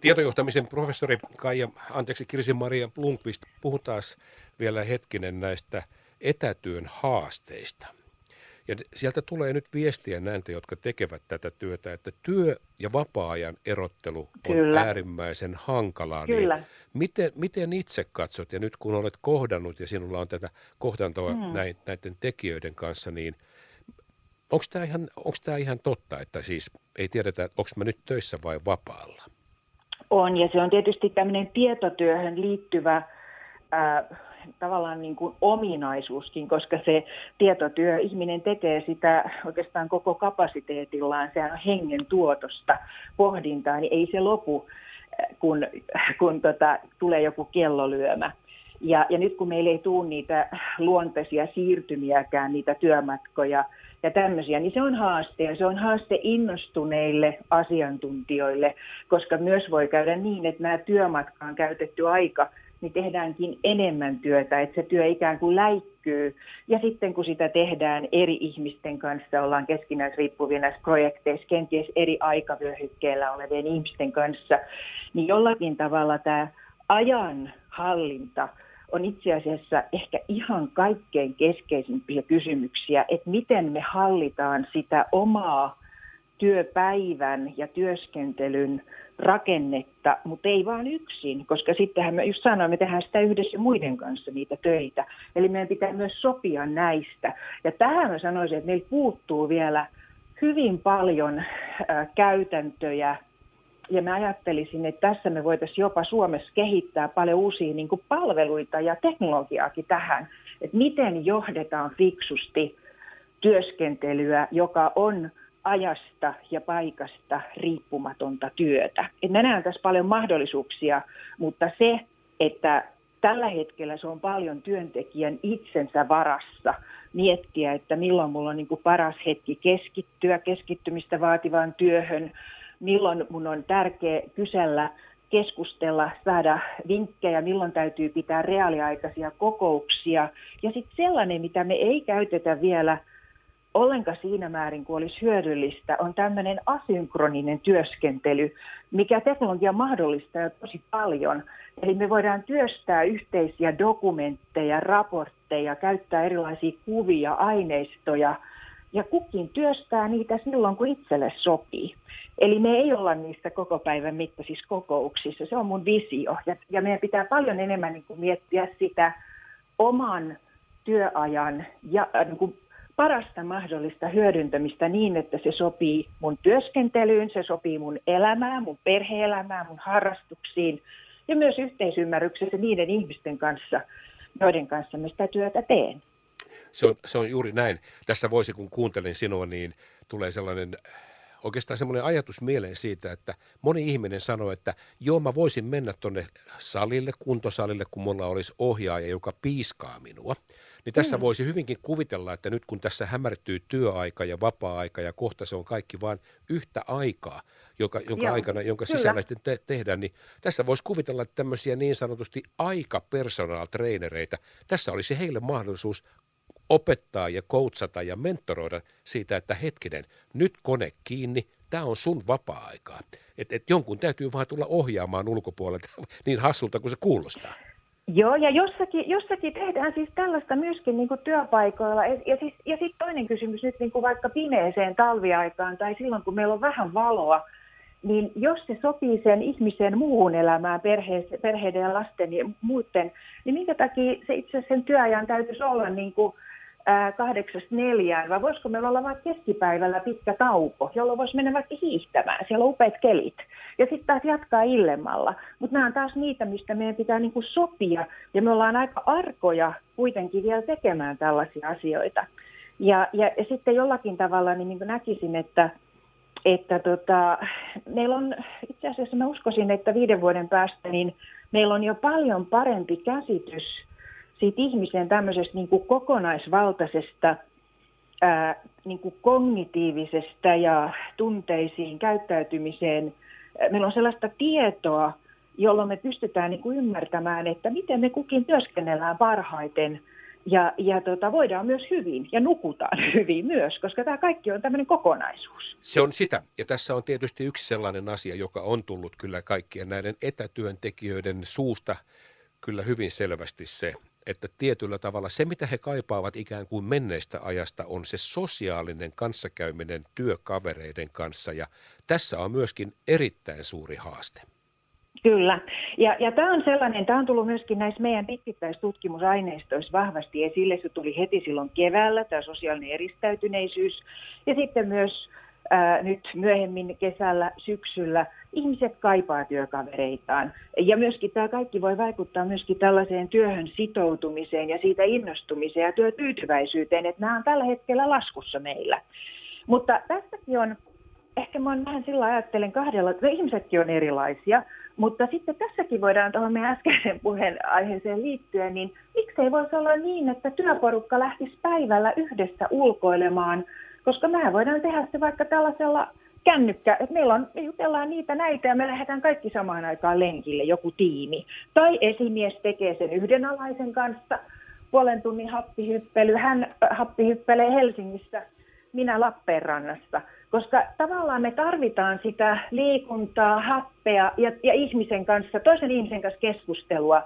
Tietojohtamisen professori Kaija, anteeksi Kirsi-Maria Blomqvist, puhutaan vielä hetkinen näistä etätyön haasteista. Ja sieltä tulee nyt viestiä näiltä, jotka tekevät tätä työtä, että työ- ja vapaa-ajan erottelu on Kyllä. äärimmäisen hankalaa. Niin Kyllä. Niin miten, miten itse katsot, ja nyt kun olet kohdannut ja sinulla on tätä kohdantoa hmm. näiden tekijöiden kanssa, niin onko tämä ihan, ihan totta, että siis ei tiedetä, onko mä nyt töissä vai vapaalla? On, ja se on tietysti tämmöinen tietotyöhön liittyvä ää, tavallaan niin kuin ominaisuuskin, koska se tietotyö, ihminen tekee sitä oikeastaan koko kapasiteetillaan, sehän on hengen tuotosta, pohdintaa, niin ei se lopu, kun, kun tota, tulee joku kellolyömä. Ja, ja nyt kun meillä ei tule niitä luontaisia siirtymiäkään, niitä työmatkoja ja tämmöisiä, niin se on haaste. Ja se on haaste innostuneille asiantuntijoille, koska myös voi käydä niin, että nämä työmatkaan käytetty aika niin tehdäänkin enemmän työtä, että se työ ikään kuin läikkyy. Ja sitten kun sitä tehdään eri ihmisten kanssa, ollaan keskinäisriippuvia näissä projekteissa, kenties eri aikavyöhykkeellä olevien ihmisten kanssa, niin jollakin tavalla tämä ajan hallinta on itse asiassa ehkä ihan kaikkein keskeisimpiä kysymyksiä, että miten me hallitaan sitä omaa työpäivän ja työskentelyn rakennetta, mutta ei vaan yksin, koska sittenhän me just sanoin, me tehdään sitä yhdessä muiden kanssa niitä töitä. Eli meidän pitää myös sopia näistä. Ja tähän mä sanoisin, että meillä puuttuu vielä hyvin paljon käytäntöjä, ja mä ajattelisin, että tässä me voitaisiin jopa Suomessa kehittää paljon uusia niin kuin palveluita ja teknologiaakin tähän, että miten johdetaan fiksusti työskentelyä, joka on ajasta ja paikasta riippumatonta työtä. Et mä näen tässä paljon mahdollisuuksia, mutta se, että tällä hetkellä se on paljon työntekijän itsensä varassa miettiä, että milloin mulla on niin paras hetki keskittyä keskittymistä vaativaan työhön, milloin mun on tärkeä kysellä, keskustella, saada vinkkejä, milloin täytyy pitää reaaliaikaisia kokouksia. Ja sitten sellainen, mitä me ei käytetä vielä – ollenkaan siinä määrin kuin olisi hyödyllistä, on tämmöinen asynkroninen työskentely, mikä teknologia mahdollistaa tosi paljon. Eli me voidaan työstää yhteisiä dokumentteja, raportteja, käyttää erilaisia kuvia, aineistoja, ja kukin työstää niitä silloin, kun itselle sopii. Eli me ei olla niissä koko päivän mittaisissa kokouksissa. Se on mun visio. Ja, ja meidän pitää paljon enemmän niin kuin miettiä sitä oman työajan ja äh, niin kuin parasta mahdollista hyödyntämistä niin, että se sopii mun työskentelyyn, se sopii mun elämään, mun perheelämään, mun harrastuksiin ja myös yhteisymmärryksessä niiden ihmisten kanssa, joiden kanssa mä sitä työtä teen. Se on, se on juuri näin. Tässä voisi, kun kuuntelin sinua, niin tulee sellainen oikeastaan semmoinen ajatus mieleen siitä, että moni ihminen sanoo, että joo, mä voisin mennä tuonne salille, kuntosalille, kun mulla olisi ohjaaja, joka piiskaa minua. Niin tässä mm. voisi hyvinkin kuvitella, että nyt kun tässä hämärtyy työaika ja vapaa-aika ja kohta se on kaikki vain yhtä aikaa, joka, jonka, Joo, aikana, jonka sisällä sitten te- tehdään, niin tässä voisi kuvitella että tämmöisiä niin sanotusti aika personal trainereita. Tässä olisi heille mahdollisuus opettaa ja koutsata ja mentoroida siitä, että hetkinen, nyt kone kiinni, tämä on sun vapaa-aikaa. Että et jonkun täytyy vaan tulla ohjaamaan ulkopuolelta niin hassulta kuin se kuulostaa. Joo, ja jossakin, jossakin tehdään siis tällaista myöskin niin kuin työpaikoilla. Ja, ja, siis, ja sitten toinen kysymys nyt niin kuin vaikka pimeeseen talviaikaan tai silloin, kun meillä on vähän valoa, niin jos se sopii sen ihmisen muuhun elämään, perhe, perheiden ja lasten ja muuten, niin minkä takia se itse sen työajan täytyisi olla niin kuin kahdeksasta neljään, vai voisiko meillä olla vaikka keskipäivällä pitkä tauko, jolloin voisi mennä vaikka hiihtämään, siellä on upeat kelit, ja sitten taas jatkaa illemmalla. Mutta nämä on taas niitä, mistä meidän pitää niinku sopia, ja me ollaan aika arkoja kuitenkin vielä tekemään tällaisia asioita. Ja, ja, ja sitten jollakin tavalla niin, niin näkisin, että, että tota, meillä on, itse asiassa mä uskoisin, että viiden vuoden päästä niin meillä on jo paljon parempi käsitys siitä ihmisen tämmöisestä niin kuin kokonaisvaltaisesta ää, niin kuin kognitiivisesta ja tunteisiin, käyttäytymiseen. Meillä on sellaista tietoa, jolloin me pystytään niin kuin ymmärtämään, että miten me kukin työskennellään parhaiten Ja, ja tota, voidaan myös hyvin ja nukutaan hyvin myös, koska tämä kaikki on tämmöinen kokonaisuus. Se on sitä. Ja tässä on tietysti yksi sellainen asia, joka on tullut kyllä kaikkien näiden etätyöntekijöiden suusta kyllä hyvin selvästi se, että tietyllä tavalla se, mitä he kaipaavat ikään kuin menneistä ajasta, on se sosiaalinen kanssakäyminen työkavereiden kanssa. Ja tässä on myöskin erittäin suuri haaste. Kyllä. Ja, ja tämä on sellainen, tämä on tullut myöskin näissä meidän pitkittäistutkimusaineistoissa vahvasti esille. Se tuli heti silloin keväällä, tämä sosiaalinen eristäytyneisyys. Ja sitten myös ää, nyt myöhemmin kesällä, syksyllä ihmiset kaipaa työkavereitaan. Ja myöskin tämä kaikki voi vaikuttaa myöskin tällaiseen työhön sitoutumiseen ja siitä innostumiseen ja työtyytyväisyyteen, että nämä on tällä hetkellä laskussa meillä. Mutta tässäkin on, ehkä mä vähän sillä ajattelen kahdella, että ihmisetkin on erilaisia, mutta sitten tässäkin voidaan tuohon meidän äskeisen puheen aiheeseen liittyen, niin miksei voisi olla niin, että työporukka lähtisi päivällä yhdessä ulkoilemaan, koska mehän voidaan tehdä se vaikka tällaisella kännykkä, että meillä on, me jutellaan niitä näitä ja me lähdetään kaikki samaan aikaan lenkille, joku tiimi. Tai esimies tekee sen yhden alaisen kanssa, puolen tunnin happihyppely, hän happihyppelee Helsingissä, minä Lappeenrannassa. Koska tavallaan me tarvitaan sitä liikuntaa, happea ja, ja ihmisen kanssa, toisen ihmisen kanssa keskustelua,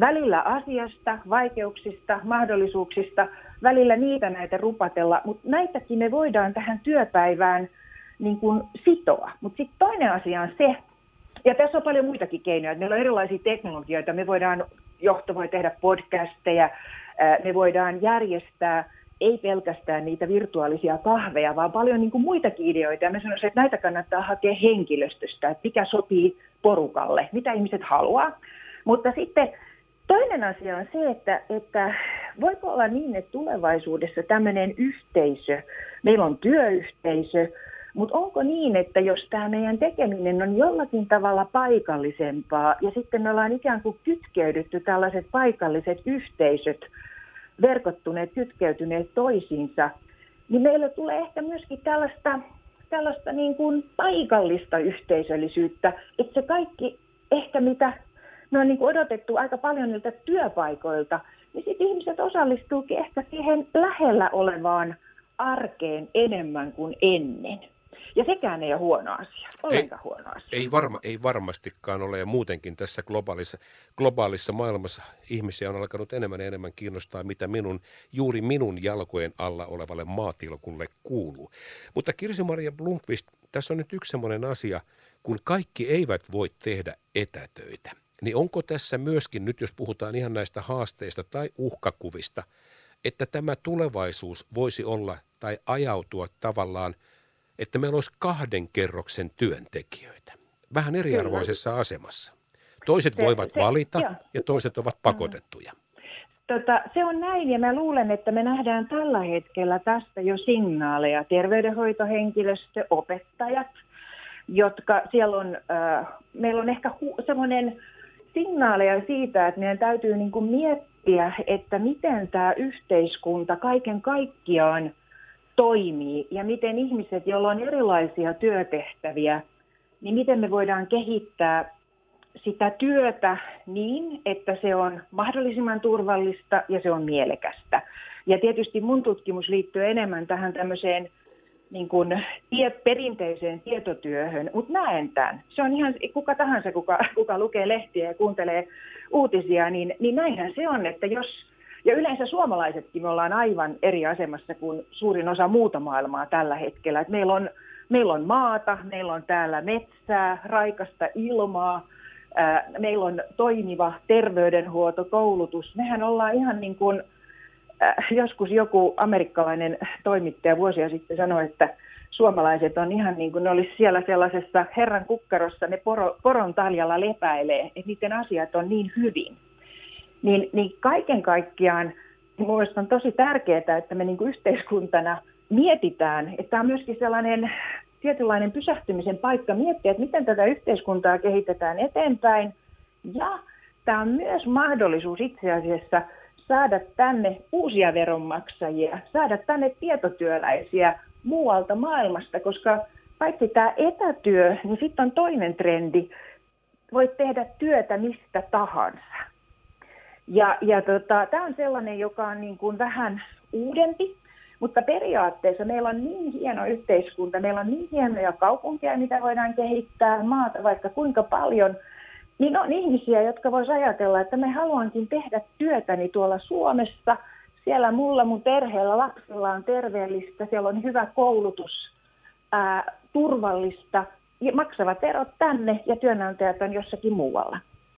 välillä asiasta, vaikeuksista, mahdollisuuksista, välillä niitä näitä rupatella, mutta näitäkin me voidaan tähän työpäivään niin kuin sitoa. Mutta sitten toinen asia on se, ja tässä on paljon muitakin keinoja, meillä on erilaisia teknologioita, me voidaan, johto voi tehdä podcasteja, me voidaan järjestää ei pelkästään niitä virtuaalisia kahveja, vaan paljon niin kuin muitakin ideoita. Ja mä sanoisin, että näitä kannattaa hakea henkilöstöstä, että mikä sopii porukalle, mitä ihmiset haluaa. Mutta sitten toinen asia on se, että, että voiko olla niin, että tulevaisuudessa tämmöinen yhteisö, meillä on työyhteisö, mutta onko niin, että jos tämä meidän tekeminen on jollakin tavalla paikallisempaa ja sitten me ollaan ikään kuin kytkeydytty tällaiset paikalliset yhteisöt, verkottuneet, kytkeytyneet toisiinsa, niin meillä tulee ehkä myöskin tällaista, tällaista niin kuin paikallista yhteisöllisyyttä, että se kaikki ehkä mitä me on niin kuin odotettu aika paljon niiltä työpaikoilta, niin sitten ihmiset osallistuukin ehkä siihen lähellä olevaan arkeen enemmän kuin ennen. Ja sekään ei ole huono asia, ollenkaan ei, huono asia. Ei, varma, ei varmastikaan ole, ja muutenkin tässä globaalissa, globaalissa maailmassa ihmisiä on alkanut enemmän ja enemmän kiinnostaa, mitä minun, juuri minun jalkojen alla olevalle maatilkulle kuuluu. Mutta Kirsi-Maria Blomqvist, tässä on nyt yksi sellainen asia, kun kaikki eivät voi tehdä etätöitä, niin onko tässä myöskin, nyt jos puhutaan ihan näistä haasteista tai uhkakuvista, että tämä tulevaisuus voisi olla tai ajautua tavallaan – että meillä olisi kahden kerroksen työntekijöitä, vähän eriarvoisessa Kyllä. asemassa. Toiset se, voivat se, valita jo. ja toiset ovat pakotettuja. Tota, se on näin ja mä luulen, että me nähdään tällä hetkellä tästä jo signaaleja. Terveydenhoitohenkilöstö, opettajat, jotka siellä on, äh, meillä on ehkä hu- semmoinen signaaleja siitä, että meidän täytyy niin kuin miettiä, että miten tämä yhteiskunta kaiken kaikkiaan – toimii ja miten ihmiset, joilla on erilaisia työtehtäviä, niin miten me voidaan kehittää sitä työtä niin, että se on mahdollisimman turvallista ja se on mielekästä. Ja tietysti mun tutkimus liittyy enemmän tähän tämmöiseen niin kuin tie, perinteiseen tietotyöhön, mutta näen tämän. Se on ihan kuka tahansa, kuka, kuka lukee lehtiä ja kuuntelee uutisia, niin, niin näinhän se on, että jos ja yleensä suomalaisetkin me ollaan aivan eri asemassa kuin suurin osa muuta maailmaa tällä hetkellä. Et meillä, on, meillä on maata, meillä on täällä metsää, raikasta ilmaa, ää, meillä on toimiva terveydenhuolto, koulutus. Mehän ollaan ihan niin kuin, joskus joku amerikkalainen toimittaja vuosia sitten sanoi, että suomalaiset on ihan niin kuin ne olisi siellä sellaisessa herran kukkarossa, ne poro, poron taljalla lepäilee, että niiden asiat on niin hyvin. Niin, niin kaiken kaikkiaan mielestäni on tosi tärkeää, että me niin kuin yhteiskuntana mietitään, että tämä on myöskin sellainen tietynlainen pysähtymisen paikka miettiä, että miten tätä yhteiskuntaa kehitetään eteenpäin. Ja tämä on myös mahdollisuus itse asiassa saada tänne uusia veronmaksajia, saada tänne tietotyöläisiä muualta maailmasta, koska paitsi tämä etätyö, niin sitten on toinen trendi. Voit tehdä työtä mistä tahansa. Ja, ja tota, tämä on sellainen, joka on niin kuin vähän uudempi, mutta periaatteessa meillä on niin hieno yhteiskunta, meillä on niin hienoja kaupunkeja, mitä voidaan kehittää, maata vaikka kuinka paljon, niin on ihmisiä, jotka voisivat ajatella, että me haluankin tehdä työtäni tuolla Suomessa, siellä mulla, mun perheellä, lapsilla on terveellistä, siellä on hyvä koulutus, ää, turvallista, ja maksavat erot tänne ja työnantajat on jossakin muualla.